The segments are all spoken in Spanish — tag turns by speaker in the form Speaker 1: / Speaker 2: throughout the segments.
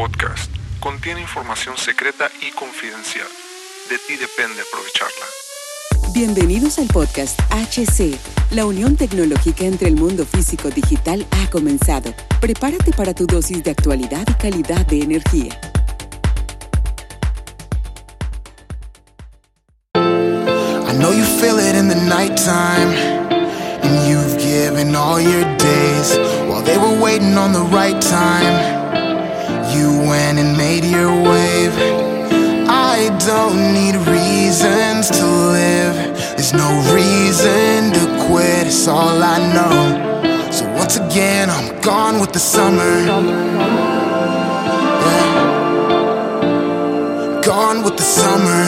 Speaker 1: podcast contiene información secreta y confidencial. De ti depende aprovecharla.
Speaker 2: Bienvenidos al podcast HC. La unión tecnológica entre el mundo físico digital ha comenzado. Prepárate para tu dosis de actualidad y calidad de energía.
Speaker 3: I know you feel it in the nighttime. And you've given all your days while they were waiting on the right time. Went and made your wave. I don't need reasons to live. There's no reason to quit, it's all I know. So once again, I'm gone with the summer. Yeah. Gone with the summer.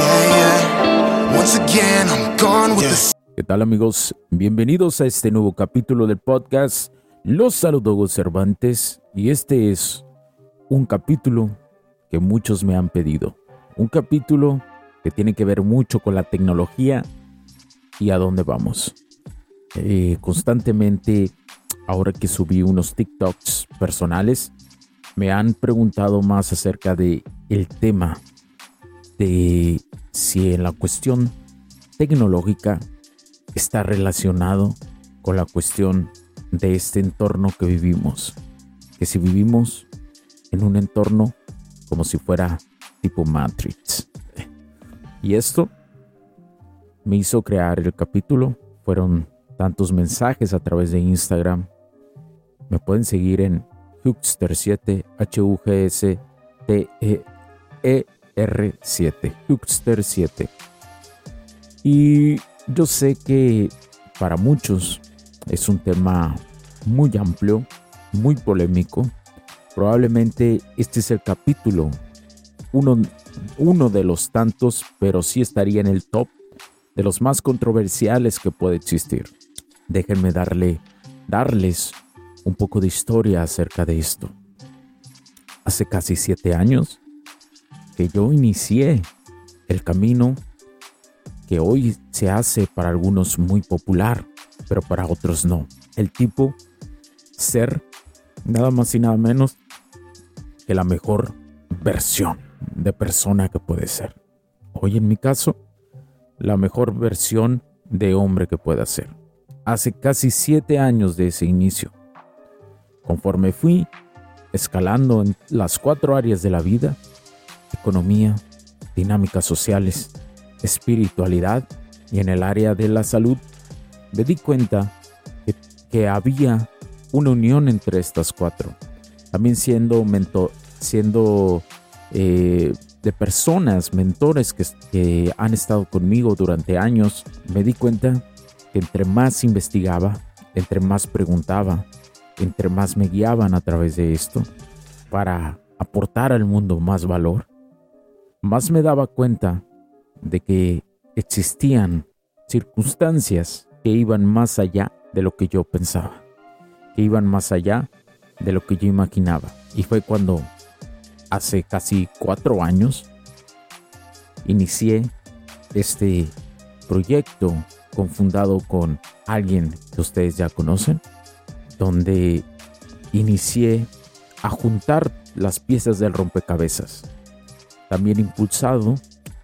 Speaker 3: Yeah, yeah. Once again, I'm gone with the
Speaker 4: ¿Qué tal amigos? Bienvenidos a este nuevo capítulo del podcast. Los saludo Cervantes y este es un capítulo que muchos me han pedido. Un capítulo que tiene que ver mucho con la tecnología y a dónde vamos. Eh, constantemente, ahora que subí unos TikToks personales, me han preguntado más acerca de el tema de si en la cuestión tecnológica está relacionado con la cuestión de este entorno que vivimos. Que si vivimos en un entorno como si fuera tipo Matrix. Y esto me hizo crear el capítulo. Fueron tantos mensajes a través de Instagram. Me pueden seguir en Huxter7, H-U-G-S-T-E-E-R-7, Huxter7. Y yo sé que para muchos es un tema muy amplio, muy polémico. Probablemente este es el capítulo, uno, uno de los tantos, pero sí estaría en el top de los más controversiales que puede existir. Déjenme darle, darles un poco de historia acerca de esto. Hace casi siete años que yo inicié el camino que hoy se hace para algunos muy popular, pero para otros no. El tipo ser nada más y nada menos que la mejor versión de persona que puede ser. Hoy en mi caso, la mejor versión de hombre que pueda ser. Hace casi siete años de ese inicio. Conforme fui escalando en las cuatro áreas de la vida, economía, dinámicas sociales, espiritualidad y en el área de la salud, me di cuenta que, había una unión entre estas cuatro. También siendo mentor, siendo eh, de personas, mentores que, que han estado conmigo durante años, me di cuenta que entre más investigaba, entre más preguntaba, entre más me guiaban a través de esto para aportar al mundo más valor, más me daba cuenta de que existían circunstancias que iban más allá de lo que yo pensaba, que iban más allá de lo que yo imaginaba. Y fue cuando hace casi cuatro años inicié este proyecto confundado con alguien que ustedes ya conocen, donde inicié a juntar las piezas del rompecabezas. También impulsado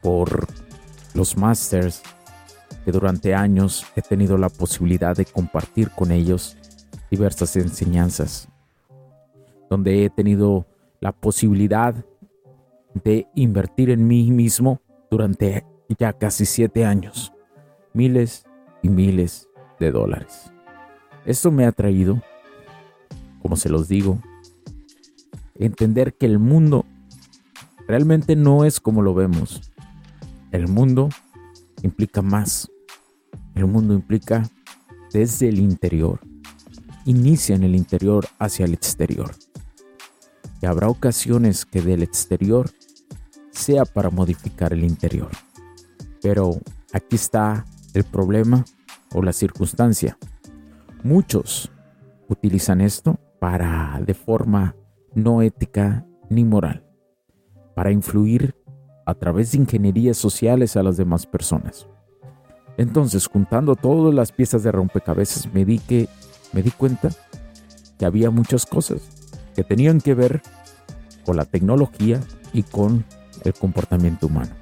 Speaker 4: por los masters que durante años he tenido la posibilidad de compartir con ellos diversas enseñanzas, donde he tenido la posibilidad de invertir en mí mismo durante ya casi siete años, miles y miles de dólares. Esto me ha traído, como se los digo, entender que el mundo realmente no es como lo vemos. El mundo implica más. El mundo implica desde el interior. Inicia en el interior hacia el exterior. Y habrá ocasiones que del exterior sea para modificar el interior. Pero aquí está el problema o la circunstancia. Muchos utilizan esto para de forma no ética ni moral, para influir a través de ingenierías sociales a las demás personas. Entonces, juntando todas las piezas de rompecabezas, me di que me di cuenta que había muchas cosas que tenían que ver con la tecnología y con el comportamiento humano.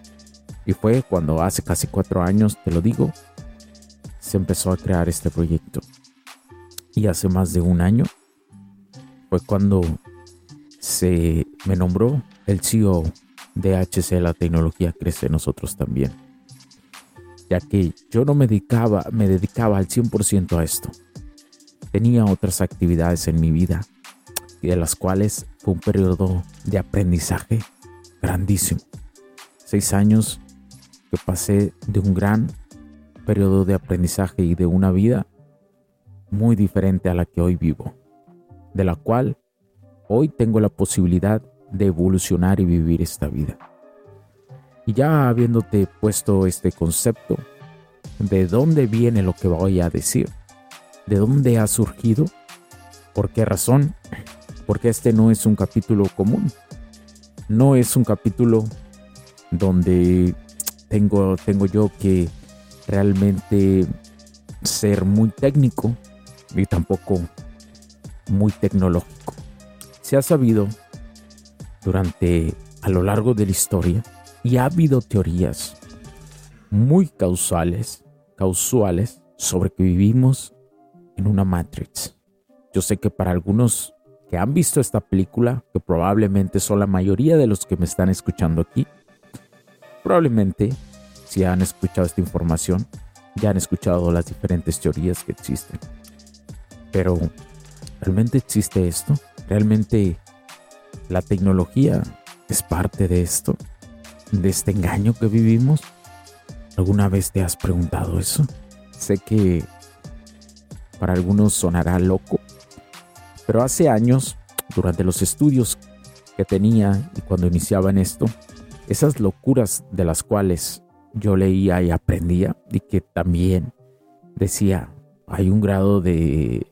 Speaker 4: Y fue cuando hace casi cuatro años, te lo digo, se empezó a crear este proyecto. Y hace más de un año fue cuando se me nombró el CEO de HC La Tecnología Crece Nosotros también. Ya que yo no me dedicaba, me dedicaba al 100% a esto. Tenía otras actividades en mi vida y de las cuales fue un periodo de aprendizaje grandísimo. Seis años que pasé de un gran periodo de aprendizaje y de una vida muy diferente a la que hoy vivo, de la cual hoy tengo la posibilidad de evolucionar y vivir esta vida. Y ya habiéndote puesto este concepto, ¿de dónde viene lo que voy a decir? ¿De dónde ha surgido? ¿Por qué razón? Porque este no es un capítulo común. No es un capítulo donde tengo, tengo yo que realmente ser muy técnico y tampoco muy tecnológico. Se ha sabido durante a lo largo de la historia y ha habido teorías muy causales, causales sobre que vivimos en una Matrix. Yo sé que para algunos que han visto esta película, que probablemente son la mayoría de los que me están escuchando aquí, probablemente si han escuchado esta información, ya han escuchado las diferentes teorías que existen. Pero, ¿realmente existe esto? ¿Realmente la tecnología es parte de esto? ¿De este engaño que vivimos? ¿Alguna vez te has preguntado eso? Sé que para algunos sonará loco, pero hace años, durante los estudios que tenía y cuando iniciaba en esto, esas locuras de las cuales yo leía y aprendía y que también decía, hay un grado de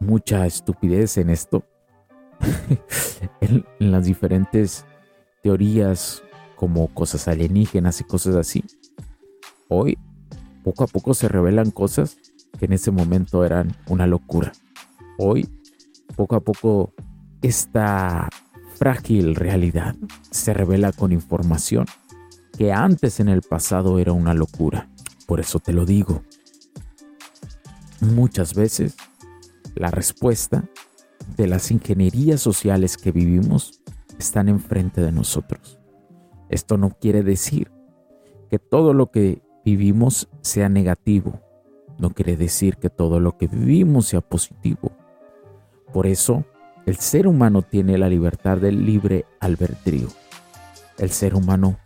Speaker 4: mucha estupidez en esto, en, las diferentes teorías como cosas alienígenas y cosas así. Hoy, poco a poco se revelan cosas que en ese momento eran una locura. Hoy, poco a poco, esta frágil realidad se revela con información que antes en el pasado era una locura. Por eso te lo digo, muchas veces la respuesta de las ingenierías sociales que vivimos están enfrente de nosotros. Esto no quiere decir que todo lo que vivimos sea negativo. No quiere decir que todo lo que vivimos sea positivo. Por eso, el ser humano tiene la libertad del libre albedrío. El ser humano,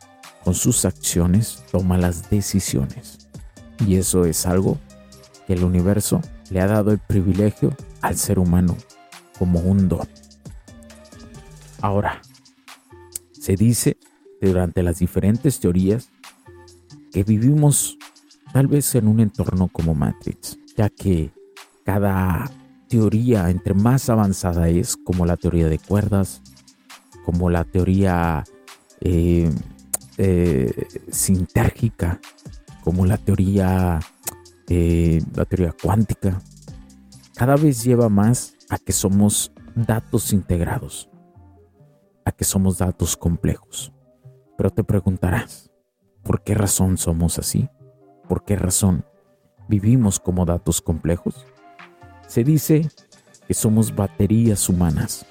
Speaker 4: con sus acciones, toma las decisiones. Y eso es algo que el universo le ha dado el privilegio al ser humano como un don. Ahora, se dice durante las diferentes teorías que vivimos tal vez en un entorno como Matrix, ya que cada teoría, entre más avanzada es, como la teoría de cuerdas, como la teoría eh, eh, sintérgica, como la teoría eh, la teoría cuántica, cada vez lleva más a que somos datos integrados, a que somos datos complejos. Pero te preguntarás, ¿por qué razón somos así? ¿Por qué razón vivimos como datos complejos? Se dice que somos baterías humanas,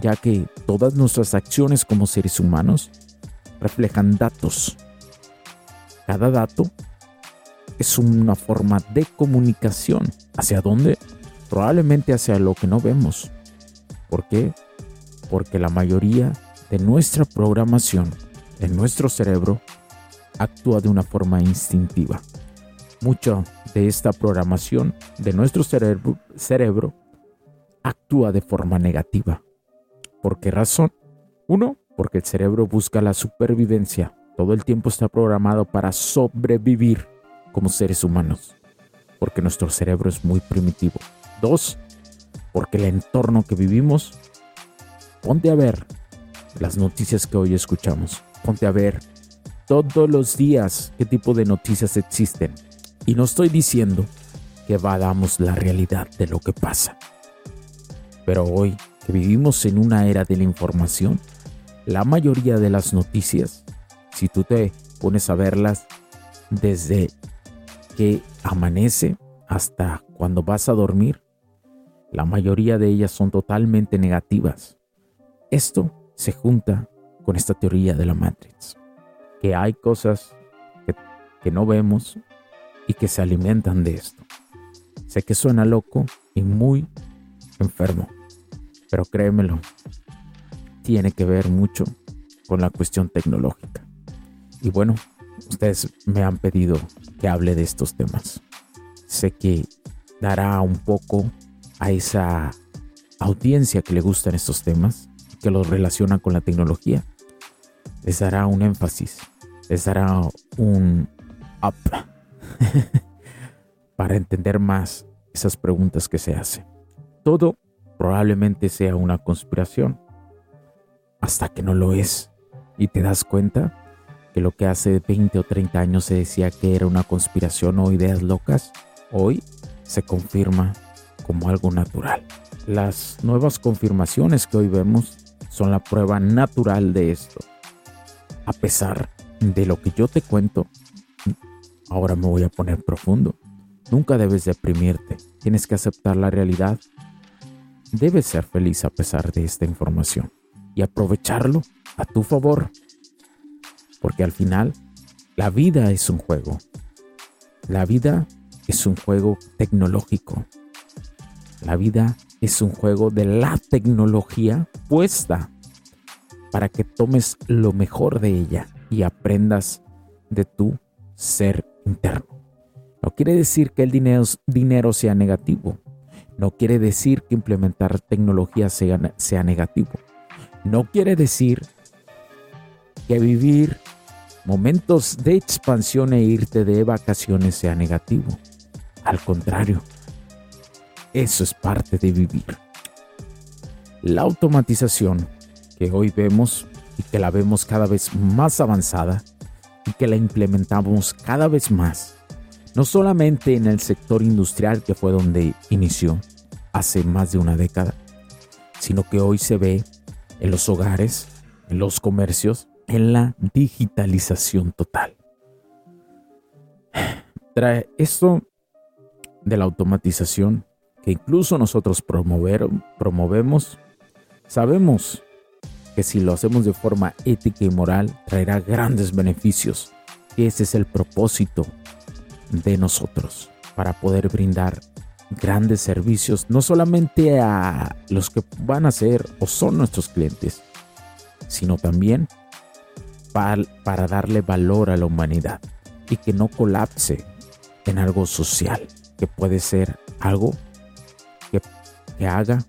Speaker 4: ya que todas nuestras acciones como seres humanos reflejan datos. Cada dato es una forma de comunicación. ¿Hacia dónde? Probablemente hacia lo que no vemos. ¿Por qué? Porque la mayoría de nuestra programación en nuestro cerebro actúa de una forma instintiva. Mucha de esta programación de nuestro cerebro, actúa de forma negativa. ¿Por qué razón? Uno, porque el cerebro busca la supervivencia. Todo el tiempo está programado para sobrevivir como seres humanos, porque nuestro cerebro es muy primitivo. Dos, porque el entorno que vivimos, ponte a ver las noticias que hoy escuchamos, ponte a ver todos los días qué tipo de noticias existen. Y no estoy diciendo que vadamos la realidad de lo que pasa. Pero hoy, que vivimos en una era de la información, la mayoría de las noticias, si tú te pones a verlas desde que amanece hasta cuando vas a dormir, la mayoría de ellas son totalmente negativas. Esto se junta con esta teoría de la Matrix, que hay cosas que, no vemos y que se alimentan de esto. Sé que suena loco y muy enfermo, pero créemelo, tiene que ver mucho con la cuestión tecnológica. Y bueno, ustedes me han pedido que hable de estos temas. Sé que dará un poco a esa audiencia que le gustan estos temas, que los relaciona con la tecnología. Les dará un énfasis, les dará un up para entender más esas preguntas que se hacen. Todo probablemente sea una conspiración, hasta que no lo es. Y te das cuenta que lo que hace 20 o 30 años se decía que era una conspiración o ideas locas, hoy se confirma como algo natural. Las nuevas confirmaciones que hoy vemos son la prueba natural de esto. A pesar de lo que yo te cuento, ahora me voy a poner profundo. Nunca debes deprimirte, tienes que aceptar la realidad. Debes ser feliz a pesar de esta información y aprovecharlo a tu favor. Porque al final, la vida es un juego. La vida es un juego tecnológico. La vida es un juego de la tecnología puesta para que tomes lo mejor de ella y aprendas de tu ser interno. No quiere decir que el dinero, dinero sea negativo. No quiere decir que implementar tecnología sea, sea negativo. No quiere decir que vivir momentos de expansión e irte de vacaciones sea negativo. Al contrario, eso es parte de vivir. La automatización que hoy vemos y que la vemos cada vez más avanzada y que la implementamos cada vez más, no solamente en el sector industrial que fue donde inició hace más de una década, sino que hoy se ve en los hogares, en los comercios, en la digitalización total. Trae esto de la automatización que incluso nosotros promovemos, sabemos que si lo hacemos de forma ética y moral traerá grandes beneficios. Y ese es el propósito de nosotros, para poder brindar grandes servicios, no solamente a los que van a ser o son nuestros clientes, sino también para, para darle valor a la humanidad y que no colapse en algo social, que puede ser algo que haga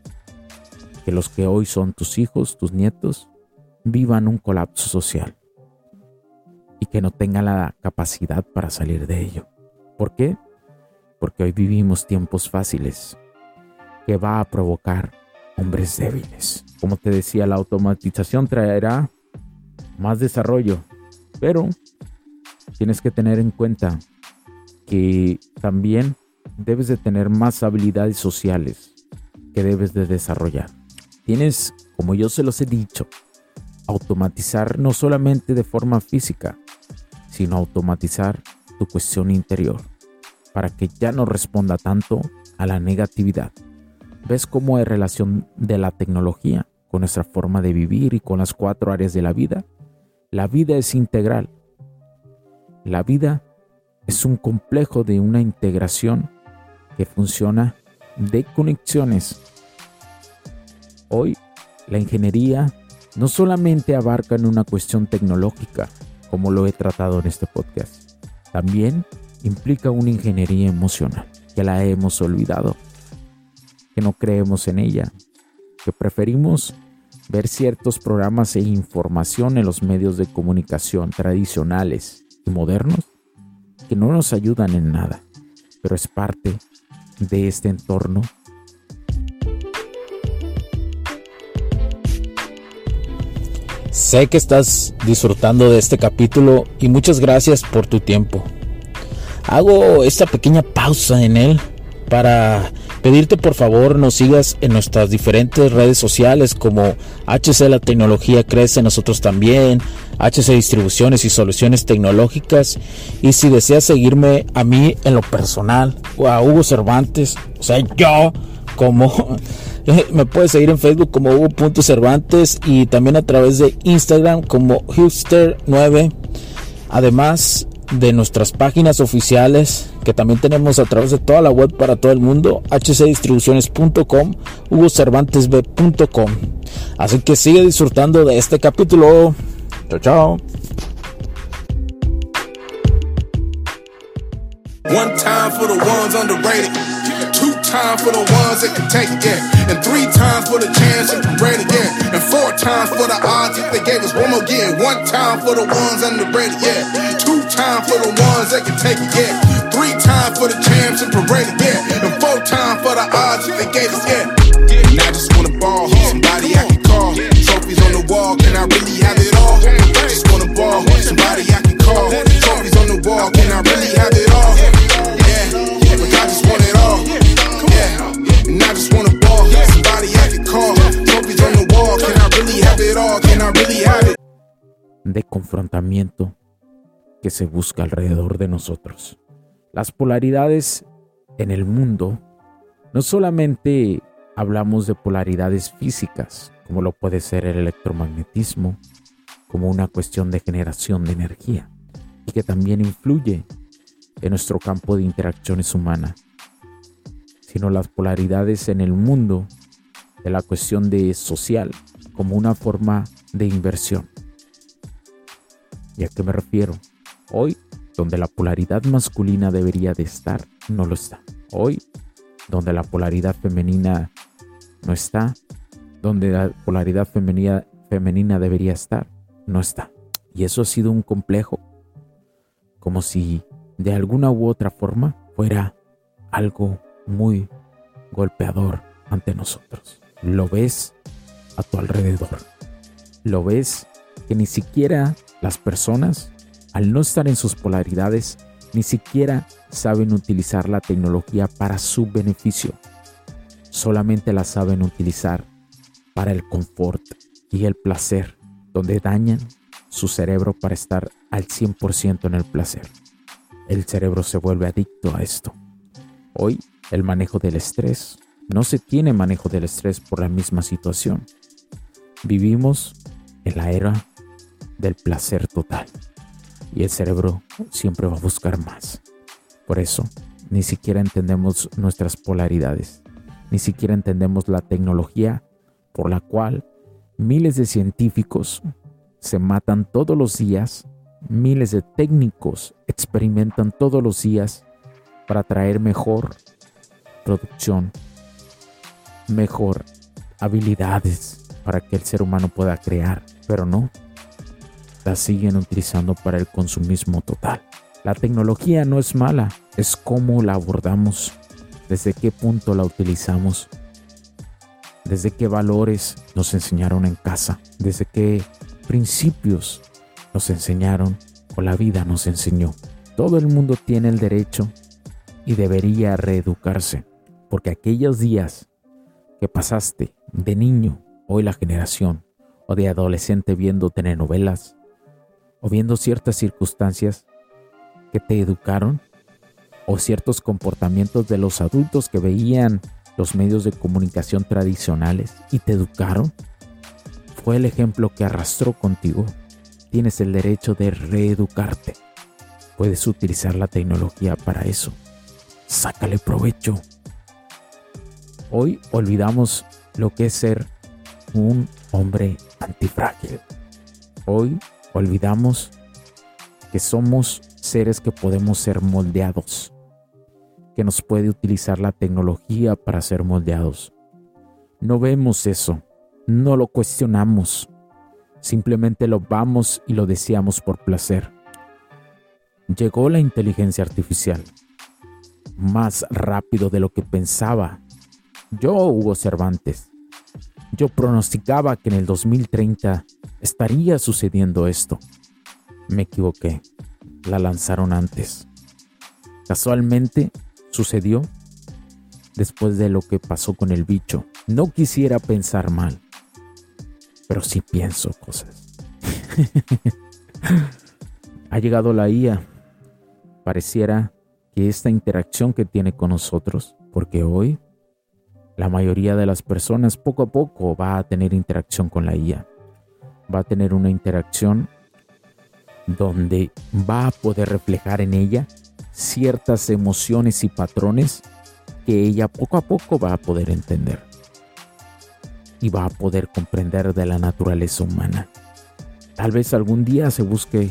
Speaker 4: que los que hoy son tus hijos, tus nietos, vivan un colapso social y que no tengan la capacidad para salir de ello. ¿Por qué? Porque hoy vivimos tiempos fáciles que va a provocar hombres débiles. Como te decía, la automatización traerá más desarrollo, pero tienes que tener en cuenta que también debes de tener más habilidades sociales que debes de desarrollar. Tienes, como yo se los he dicho, automatizar no solamente de forma física, sino automatizar tu cuestión interior para que ya no responda tanto a la negatividad. ¿Ves cómo hay relación de la tecnología con nuestra forma de vivir y con las cuatro áreas de la vida? La vida es integral. La vida es un complejo de una integración que funciona de conexiones. Hoy, la ingeniería no solamente abarca en una cuestión tecnológica, como lo he tratado en este podcast, también implica una ingeniería emocional, que la hemos olvidado, que no creemos en ella, que preferimos ver ciertos programas e información en los medios de comunicación tradicionales y modernos que no nos ayudan en nada, pero es parte de este entorno.
Speaker 5: Sé que estás disfrutando de este capítulo y muchas gracias por tu tiempo. Hago esta pequeña pausa en él para Pedirte por favor nos sigas en nuestras diferentes redes sociales como HC La Tecnología Crece, nosotros también, HC Distribuciones y Soluciones Tecnológicas. Y si deseas seguirme a mí en lo personal, o a Hugo Cervantes, o sea, yo como me puedes seguir en Facebook como Hugo.cervantes y también a través de Instagram como Hipster9. Además, de nuestras páginas oficiales que también tenemos a través de toda la web para todo el mundo, hcdistribuciones.com, hugocervantesb.com. Así que sigue disfrutando de este capítulo. Chao, chao.
Speaker 3: Two times for the ones that can take it, yeah. And three times for the chance to rate it, yeah. And four times for the odds if they gave us one more again. One time for the ones underrated, yeah. Two times for the ones that can take it, yeah. Three times for the chance to parade yeah. And four times for the odds if they gave us, yeah. And I just wanna ball, somebody I can call. Trophies on the wall, can I really have it all? Just wanna ball, somebody I can call. Trophies on the wall, can I really have it all? And I just wanna ball, somebody I can call. Trophies on the wall, can I really have it all? Can I really have it?
Speaker 4: de confrontamiento que se busca alrededor de nosotros. Las polaridades en el mundo no solamente hablamos de polaridades físicas, como lo puede ser el electromagnetismo, como una cuestión de generación de energía, y que también influye en nuestro campo de interacciones humanas, sino las polaridades en el mundo de la cuestión de social, como una forma de inversión. ¿Y a qué me refiero? Hoy, donde la polaridad masculina debería de estar, no lo está. Hoy, donde la polaridad femenina no está, donde la polaridad femenina, femenina debería estar, no está. Y eso ha sido un complejo, como si de alguna u otra forma fuera algo muy golpeador ante nosotros. Lo ves a tu alrededor. Lo ves que ni siquiera las personas, al no estar en sus polaridades, ni siquiera saben utilizar la tecnología para su beneficio. Solamente la saben utilizar para el confort y el placer, donde dañan su cerebro para estar al 100% en el placer. El cerebro se vuelve adicto a esto. Hoy, el manejo del estrés, no se tiene manejo del estrés por la misma situación. Vivimos en la era del placer total y el cerebro siempre va a buscar más. Por eso, ni siquiera entendemos nuestras polaridades, ni siquiera entendemos la tecnología por la cual miles de científicos se matan todos los días, miles de técnicos experimentan todos los días para traer mejor producción, mejor habilidades para que el ser humano pueda crear, pero no, la siguen utilizando para el consumismo total. La tecnología no es mala, es cómo la abordamos, desde qué punto la utilizamos, desde qué valores nos enseñaron en casa, desde qué principios nos enseñaron o la vida nos enseñó. Todo el mundo tiene el derecho y debería reeducarse, porque aquellos días que pasaste de niño, hoy la generación, o de adolescente viendo telenovelas, o viendo ciertas circunstancias que te educaron, o ciertos comportamientos de los adultos que veían los medios de comunicación tradicionales y te educaron, fue el ejemplo que arrastró contigo. Tienes el derecho de reeducarte. Puedes utilizar la tecnología para eso. Sácale provecho. Hoy olvidamos lo que es ser un hombre antifrágil. Hoy olvidamos que somos seres que podemos ser moldeados, que nos puede utilizar la tecnología para ser moldeados. No vemos eso, no lo cuestionamos, simplemente lo vamos y lo deseamos por placer. Llegó la inteligencia artificial más rápido de lo que pensaba. Yo, Hugo Cervantes, yo pronosticaba que en el 2030 estaría sucediendo esto. Me equivoqué. La lanzaron antes. Casualmente sucedió después de lo que pasó con el bicho. No quisiera pensar mal, pero sí pienso cosas. ha llegado la IA. Pareciera que esta interacción que tiene con nosotros, porque hoy la mayoría de las personas poco a poco va a tener interacción con la IA. Va a tener una interacción donde va a poder reflejar en ella ciertas emociones y patrones que ella poco a poco va a poder entender y va a poder comprender de la naturaleza humana. Tal vez algún día se busque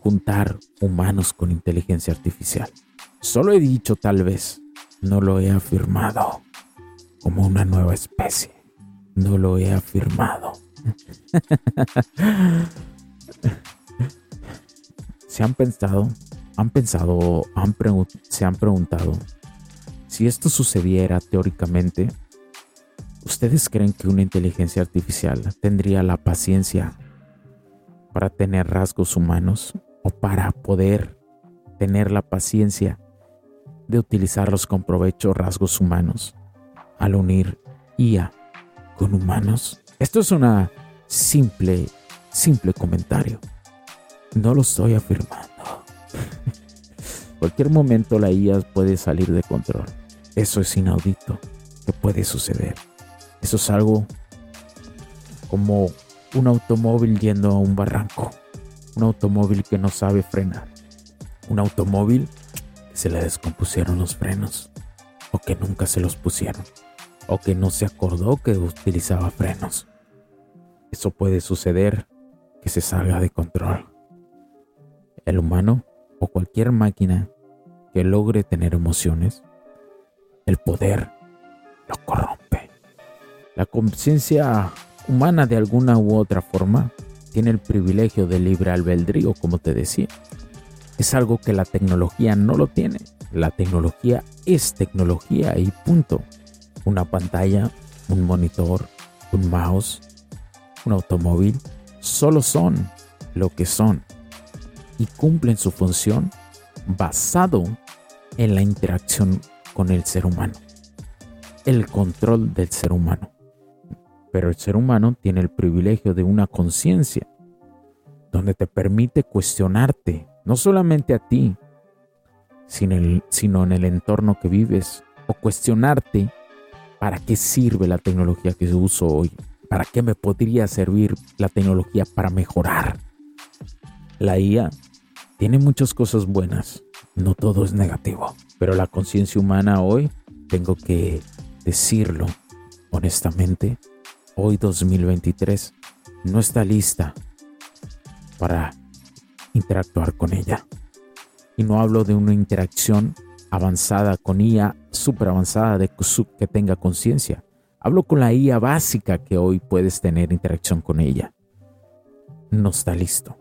Speaker 4: juntar humanos con inteligencia artificial. Solo he dicho tal vez, no lo he afirmado como una nueva especie. No lo he afirmado. se han pensado, han pensado, han se han preguntado, si esto sucediera teóricamente, ¿ustedes creen que una inteligencia artificial tendría la paciencia para tener rasgos humanos o para poder tener la paciencia de utilizarlos con provecho rasgos humanos al unir IA con humanos? Esto es una simple, simple comentario. No lo estoy afirmando. Cualquier momento la IA puede salir de control. Eso es inaudito. ¿Qué puede suceder? Eso es algo como un automóvil yendo a un barranco. Un automóvil que no sabe frenar. Un automóvil que se le descompusieron los frenos. O que nunca se los pusieron. O que no se acordó que utilizaba frenos. Eso puede suceder que se salga de control. El humano o cualquier máquina que logre tener emociones, el poder lo corrompe. La conciencia humana de alguna u otra forma tiene el privilegio de libre albedrío, como te decía. Es algo que la tecnología no lo tiene. La tecnología es tecnología y punto. Una pantalla, un monitor, un mouse, un automóvil, solo son lo que son y cumplen su función basado en la interacción con el ser humano, el control del ser humano. Pero el ser humano tiene el privilegio de una conciencia donde te permite cuestionarte, no solamente a ti, sino en el entorno que vives, o cuestionarte para qué sirve la tecnología que uso hoy, para qué me podría servir la tecnología para mejorar. La IA tiene muchas cosas buenas, no todo es negativo, pero la conciencia humana hoy, tengo que decirlo honestamente, hoy 2023 no está lista para interactuar con ella. Y no hablo de una interacción avanzada con IA, súper avanzada, de que tenga conciencia. Hablo con la IA básica que hoy puedes tener interacción con ella. No está listo.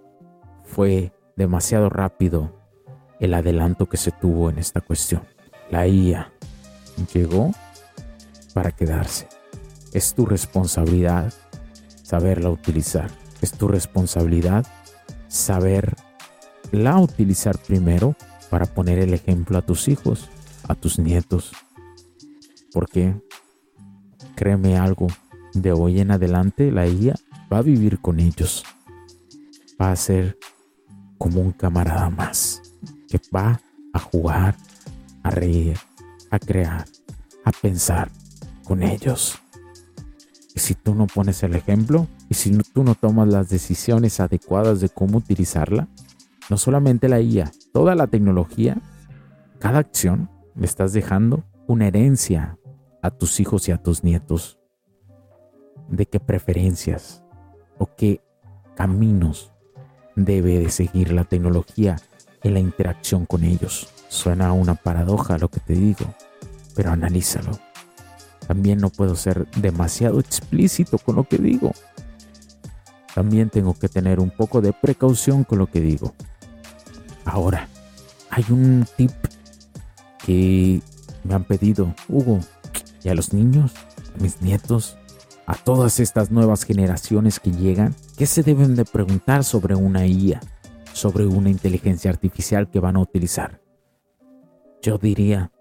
Speaker 4: Fue demasiado rápido el adelanto que se tuvo en esta cuestión. La IA llegó para quedarse. Es tu responsabilidad saberla utilizar. Es tu responsabilidad saberla utilizar primero para poner el ejemplo a tus hijos, a tus nietos. Porque, créeme algo, de hoy en adelante la IA va a vivir con ellos. Va a ser como un camarada más que va a jugar, a reír, a crear, a pensar con ellos. Y si tú no pones el ejemplo y si tú no tomas las decisiones adecuadas de cómo utilizarla, no solamente la IA, toda la tecnología, cada acción le estás dejando una herencia a tus hijos y a tus nietos de qué preferencias o qué caminos debe de seguir la tecnología en la interacción con ellos. Suena una paradoja lo que te digo, pero analízalo. También no puedo ser demasiado explícito con lo que digo. También tengo que tener un poco de precaución con lo que digo. Ahora, hay un tip que me han pedido, Hugo, y a los niños, a mis nietos, a todas estas nuevas generaciones que llegan, ¿qué se deben de preguntar sobre una IA, sobre una inteligencia artificial que van a utilizar? Yo diría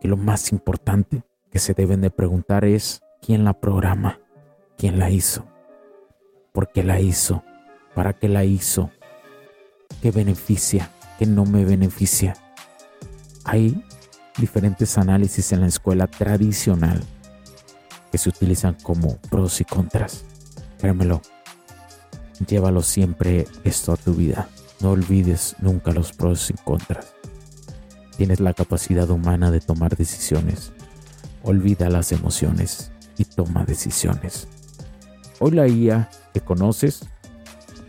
Speaker 4: que lo más importante que se deben de preguntar es quién la programa, quién la hizo, por qué la hizo, para qué la hizo, qué beneficia, qué no me beneficia. Hay diferentes análisis en la escuela tradicional que se utilizan como pros y contras. Créemelo, llévalo siempre esto a tu vida. No olvides nunca los pros y contras. Tienes la capacidad humana de tomar decisiones. Olvida las emociones y toma decisiones. Hoy la IA que conoces,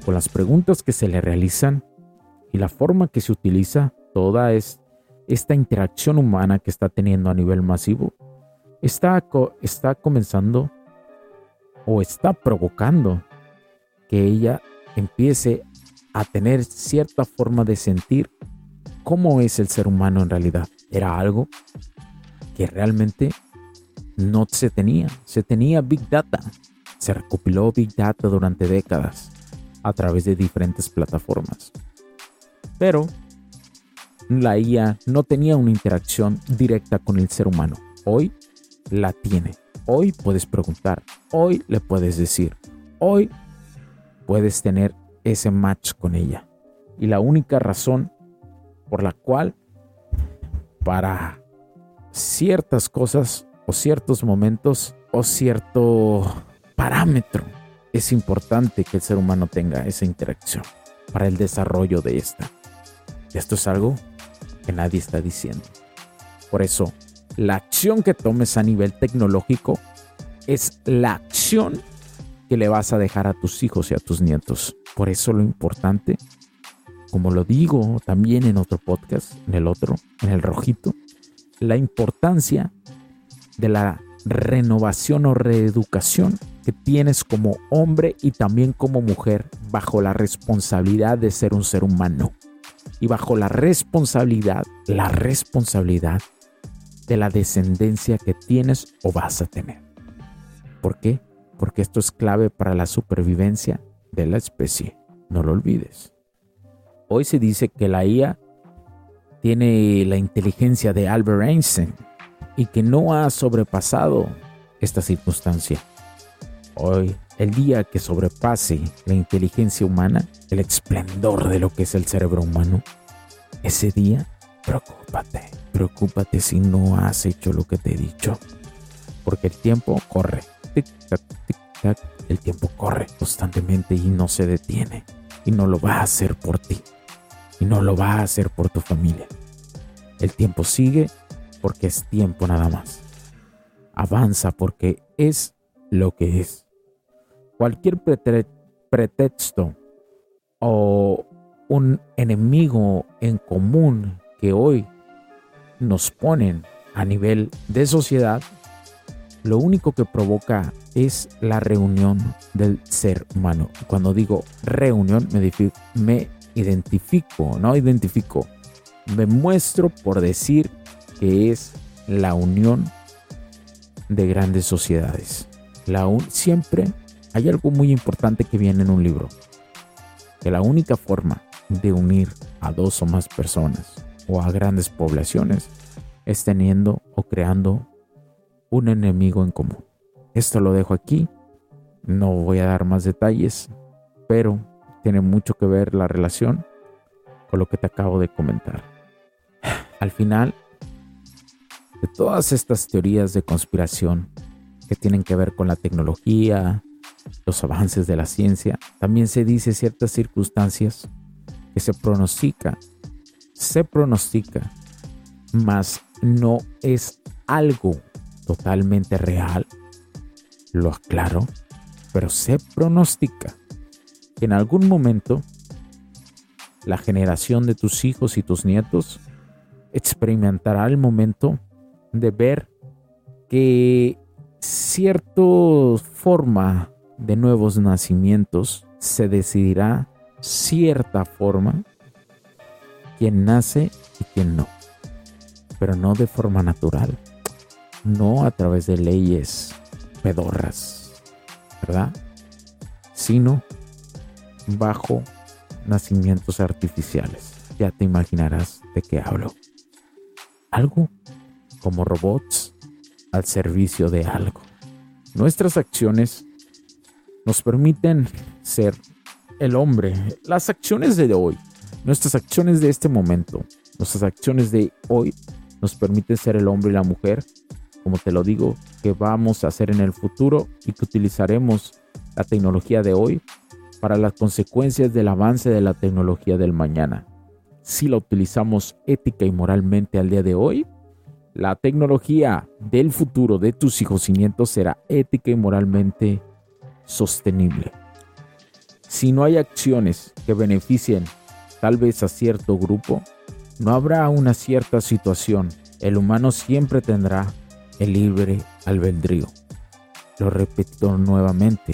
Speaker 4: con las preguntas que se le realizan y la forma que se utiliza, toda es esta interacción humana que está teniendo a nivel masivo, está, está comenzando o está provocando que ella empiece a tener cierta forma de sentir cómo es el ser humano en realidad. Era algo que realmente no se tenía. Se tenía Big Data. Se recopiló Big Data durante décadas a través de diferentes plataformas. Pero la IA no tenía una interacción directa con el ser humano. Hoy la tiene. Hoy puedes preguntar. Hoy le puedes decir. Hoy puedes tener ese match con ella. Y la única razón por la cual para ciertas cosas o ciertos momentos o cierto parámetro es importante que el ser humano tenga esa interacción para el desarrollo de esta. Esto es algo que nadie está diciendo. Por eso, la acción que tomes a nivel tecnológico es la acción que le vas a dejar a tus hijos y a tus nietos. Por eso lo importante, como lo digo también en otro podcast, en el otro, en el rojito, la importancia de la renovación o reeducación que tienes como hombre y también como mujer bajo la responsabilidad de ser un ser humano y bajo la responsabilidad, la responsabilidad de la descendencia que tienes o vas a tener. ¿Por qué? Porque esto es clave para la supervivencia de la especie. No lo olvides. Hoy se dice que la IA tiene la inteligencia de Albert Einstein y que no ha sobrepasado esta circunstancia. Hoy, el día que sobrepase la inteligencia humana, el esplendor de lo que es el cerebro humano, ese día, preocúpate, preocúpate si no has hecho lo que te he dicho. Porque el tiempo corre, tic tac, tic tac, el tiempo corre constantemente y no se detiene. Y no lo va a hacer por ti. Y no lo va a hacer por tu familia. El tiempo sigue porque es tiempo nada más. Avanza porque es lo que es. Cualquier pretexto o un enemigo en común que hoy nos ponen a nivel de sociedad, lo único que provoca es la reunión del ser humano. Cuando digo reunión, me, me identifico, no identifico, me muestro por decir que es la unión de grandes sociedades. La siempre hay algo muy importante que viene en un libro, que la única forma de unir a dos o más personas o a grandes poblaciones es teniendo o creando un enemigo en común. Esto lo dejo aquí, no voy a dar más detalles, pero tiene mucho que ver la relación con lo que te acabo de comentar. Al final, de todas estas teorías de conspiración que tienen que ver con la tecnología, los avances de la ciencia, también se dice ciertas circunstancias que se pronostica, se pronostica, mas no es algo totalmente real, lo aclaro, pero se pronostica que en algún momento la generación de tus hijos y tus nietos experimentará el momento de ver que cierta forma de nuevos nacimientos se decidirá cierta forma quién nace y quién no, pero no de forma natural, no a través de leyes pedorras, ¿verdad? Sino bajo nacimientos artificiales. Ya te imaginarás de qué hablo. Algo como robots al servicio de algo. Nuestras acciones nos permiten ser el hombre. Las acciones de hoy, nuestras acciones de este momento, nuestras acciones de hoy nos permiten ser el hombre y la mujer, como te lo digo, que vamos a hacer en el futuro y que utilizaremos la tecnología de hoy para las consecuencias del avance de la tecnología del mañana. Si la utilizamos ética y moralmente al día de hoy, la tecnología del futuro de tus hijos y nietos será ética y moralmente sostenible. Si no hay acciones que beneficien tal vez a cierto grupo, no habrá una cierta situación. El humano siempre tendrá el libre albedrío. Lo repito nuevamente,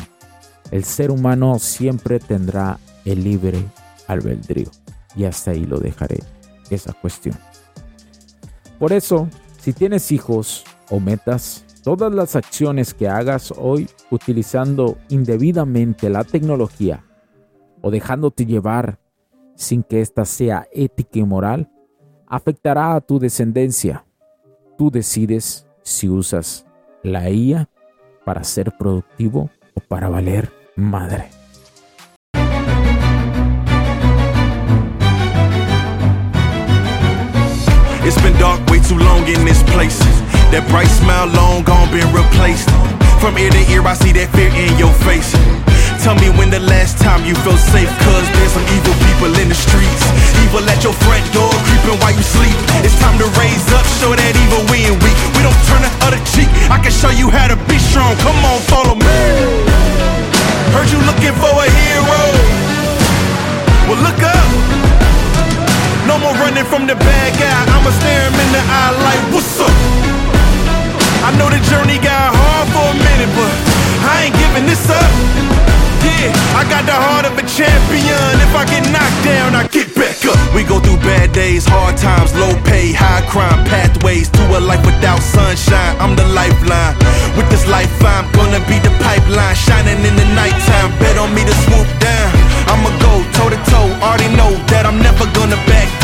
Speaker 4: el ser humano siempre tendrá el libre albedrío. Y hasta ahí lo dejaré, esa cuestión. Por eso, si tienes hijos o metas, todas las acciones que hagas hoy utilizando indebidamente la tecnología o dejándote llevar sin que ésta sea ética y moral, afectará a tu descendencia. Tú decides si usas la IA para ser productivo o para valer madre.
Speaker 6: It's been dark way too long in this place. That bright smile long gone been replaced. From ear to ear, I see that fear in your face. Tell me when the last time you felt safe, cause there's some evil people in the streets. Evil at your front door, creeping while you sleep. It's time to raise up, show that evil we ain't weak. We don't turn the other cheek. I can show you how to be strong. Come on, follow me. Heard you looking for a hero. Well, look up. No more running from the bad guy. I'ma stare him in the eye like, what's up? I know the journey got hard for a minute, but I ain't giving this up. Yeah, I got the heart of a champion. If I get knocked down, I get back up. We go through bad days, hard times, low pay, high crime, pathways to a life without sunshine. I'm the lifeline. With this life, I'm gonna be the pipeline, shining in the nighttime. Bet on me to swoop down. I'ma go toe to toe. Already know that I'm never gonna back.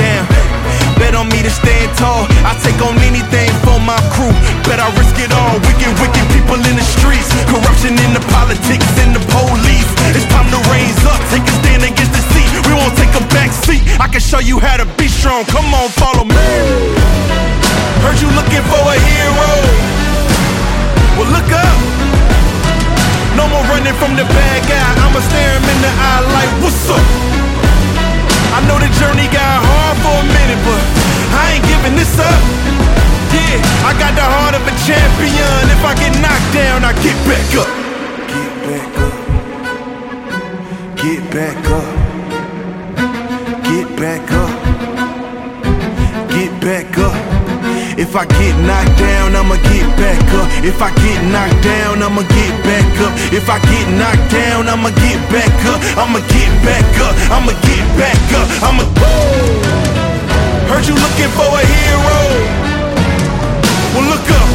Speaker 6: Bet on me to stand tall. I take on anything for my crew. Bet I risk it all. Wicked, wicked people in the streets. Corruption in the politics and the police. It's time to raise up. Take a stand against the seat. We won't take a back seat. I can show you how to be strong. Come on, follow me. Heard you looking for a hero. Well, look up. No more running from the bad guy. I'ma stare him in the eye like, what's up? I know the journey got hard minute, but I ain't giving this up. Yeah, I got the heart of a champion. If I get knocked down, I get back up. Get back up. Get back up. Get back up. Get back up. If I get knocked down, I'ma get back up. If I get knocked down, I'ma get back up. If I get knocked down, I'ma get back up. I'ma get back up. I'ma get back up. I'ma. Heard you looking for a hero. Well, look up.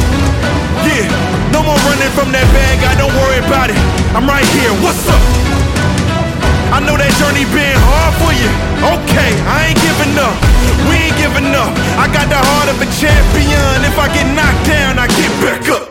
Speaker 6: Yeah, no more running from that bad guy. Don't worry about it. I'm right here. What's up? I know that journey been hard for you. Okay, I ain't giving up. We ain't giving up. I got the heart of a champion. If I get knocked down, I get back up.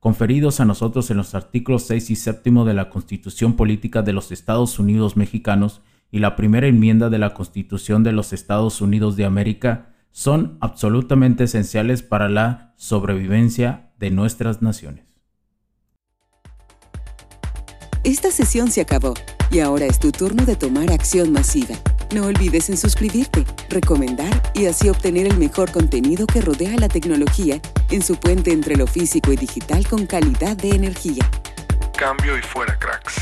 Speaker 5: conferidos a nosotros en los artículos 6 y 7 de la Constitución Política de los Estados Unidos Mexicanos y la primera enmienda de la Constitución de los Estados Unidos de América son absolutamente esenciales para la sobrevivencia de nuestras naciones.
Speaker 2: Esta sesión se acabó y ahora es tu turno de tomar acción masiva. No olvides en suscribirte, recomendar y así obtener el mejor contenido que rodea la tecnología en su puente entre lo físico y digital con calidad de energía.
Speaker 1: Cambio y fuera cracks.